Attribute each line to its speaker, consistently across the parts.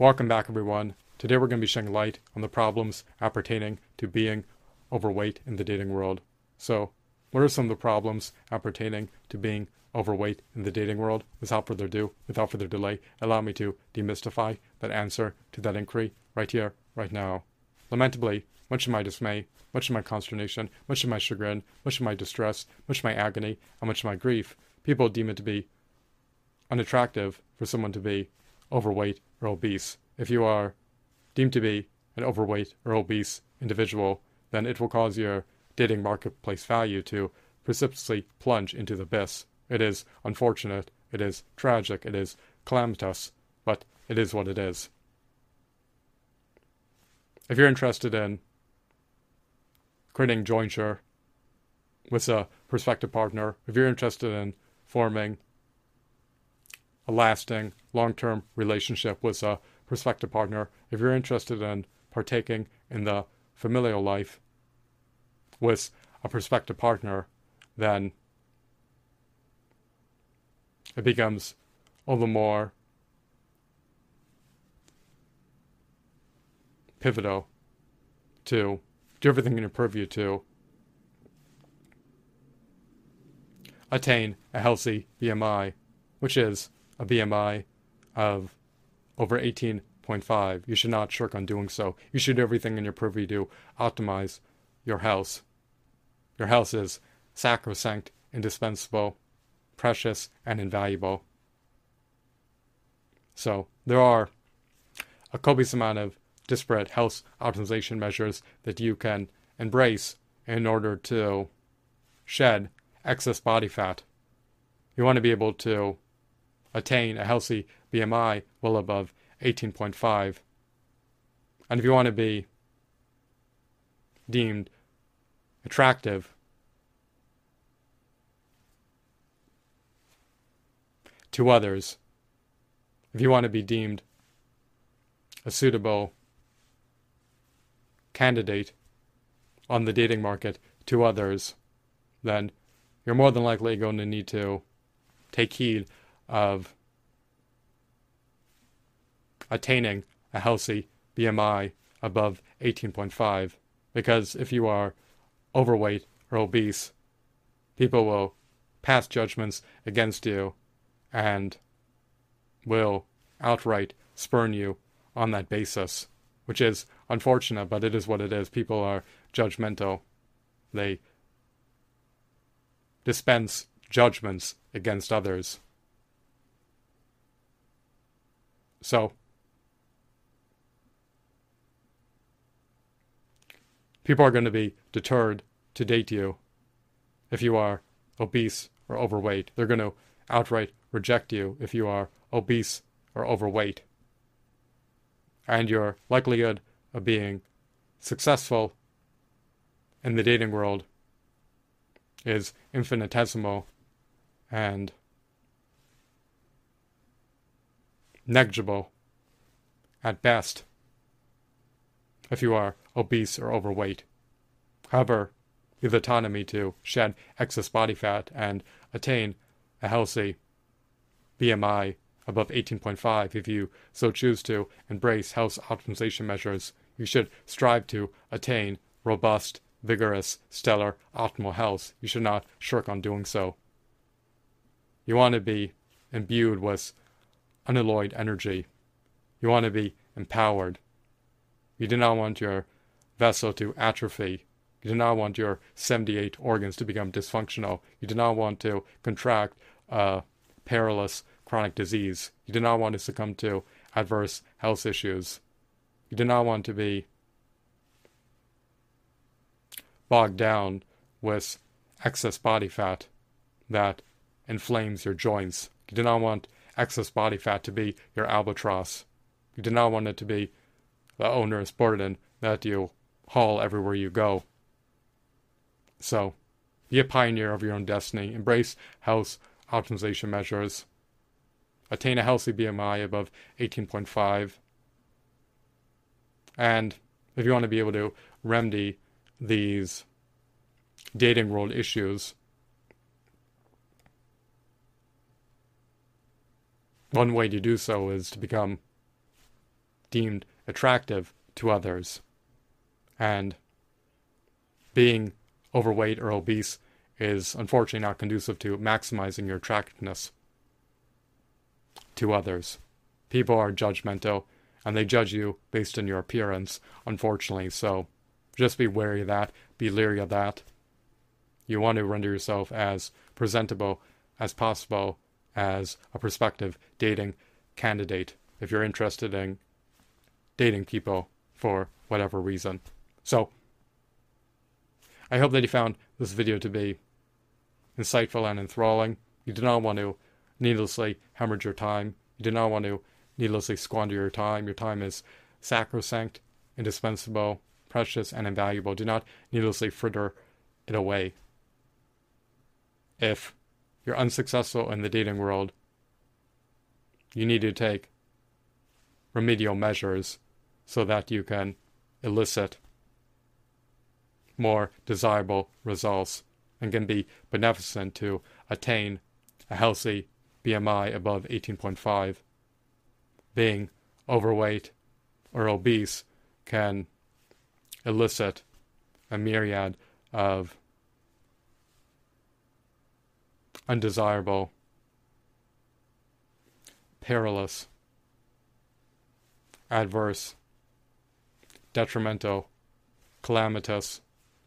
Speaker 1: Welcome back, everyone. Today we're going to be shedding light on the problems appertaining to being overweight in the dating world. So, what are some of the problems appertaining to being overweight in the dating world? Without further ado, without further delay, allow me to demystify that answer to that inquiry right here, right now. Lamentably, much of my dismay, much of my consternation, much of my chagrin, much of my distress, much of my agony, and much of my grief, people deem it to be unattractive for someone to be overweight or obese. If you are deemed to be an overweight or obese individual, then it will cause your dating marketplace value to precipitously plunge into the abyss. It is unfortunate, it is tragic, it is calamitous, but it is what it is. If you're interested in creating jointure with a prospective partner, if you're interested in forming a lasting, long term relationship with a prospective partner, if you're interested in partaking in the familial life with a prospective partner, then it becomes all the more pivotal to do everything in your purview to attain a healthy BMI, which is a BMI of over 18.5. You should not shirk on doing so. You should do everything in your purview to optimize your health. Your health is sacrosanct, indispensable, precious, and invaluable. So, there are a copious amount of disparate health optimization measures that you can embrace in order to shed excess body fat. You want to be able to attain a healthy BMI well above 18.5. And if you want to be deemed attractive to others, if you want to be deemed a suitable candidate on the dating market to others, then you're more than likely going to need to take heed of attaining a healthy BMI above 18.5. Because if you are overweight or obese, people will pass judgments against you and will outright spurn you on that basis which is unfortunate, but it is what it is. People are judgmental. They dispense judgments against others. So, people are going to be deterred to date you if you are obese or overweight. They're going to outright reject you if you are obese or overweight and your likelihood of being successful in the dating world is infinitesimal and negligible at best if you are obese or overweight. However, you have autonomy to shed excess body fat and attain a healthy BMI above 18.5 if you so choose to embrace health optimization measures. You should strive to attain robust, vigorous, stellar, optimal health. You should not shirk on doing so. You want to be imbued with unalloyed energy. You want to be empowered. You do not want your vessel to atrophy. You do not want your 78 organs to become dysfunctional. You do not want to contract a perilous chronic disease. You do not want to succumb to adverse health issues. You do not want to be bogged down with excess body fat that inflames your joints. You do not want excess body fat to be your albatross. You do not want it to be the onerous burden that you haul everywhere you go. So, be a pioneer of your own destiny. Embrace health optimization measures attain a healthy BMI above 18.5. And if you want to be able to remedy these dating world issues, one way to do so is to become deemed attractive to others. And being overweight or obese is unfortunately not conducive to maximizing your attractiveness to others. People are judgmental and they judge you based on your appearance, unfortunately. So just be wary of that, be leery of that. You want to render yourself as presentable as possible as a prospective dating candidate if you're interested in dating people for whatever reason. So, I hope that you found this video to be insightful and enthralling. You do not want to needlessly hemorrhage your time. You do not want to needlessly squander your time. Your time is sacrosanct, indispensable, precious, and invaluable. Do not needlessly fritter it away. If you're unsuccessful in the dating world, you need to take remedial measures so that you can elicit more desirable results and can be beneficent to attain a healthy BMI above 18.5. Being overweight or obese can elicit a myriad of undesirable, perilous, adverse, detrimental, calamitous,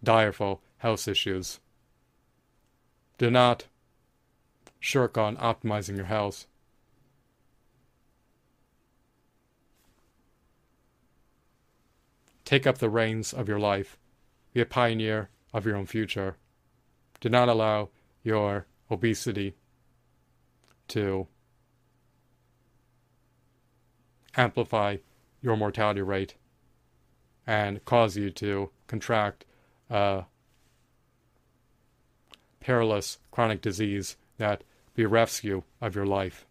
Speaker 1: direful health issues. Do not shirk on optimizing your health. Take up the reins of your life. Be a pioneer of your own future. Do not allow your obesity to amplify your mortality rate and cause you to contract a perilous chronic disease that berefts you of your life.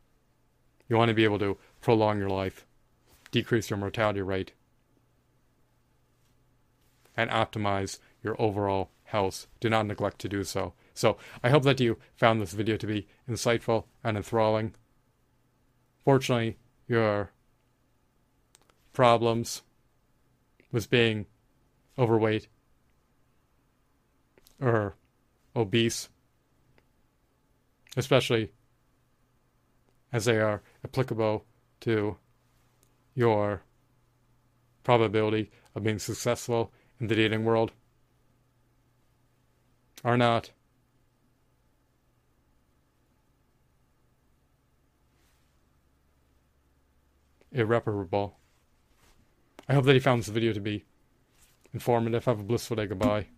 Speaker 1: You want to be able to prolong your life, decrease your mortality rate, and optimize your overall health. Do not neglect to do so. So I hope that you found this video to be insightful and enthralling. Fortunately, your problems with being overweight or obese, especially as they are applicable to your probability of being successful in the dating world, are not irreparable. I hope that you found this video to be informative. Have a blissful day. Goodbye.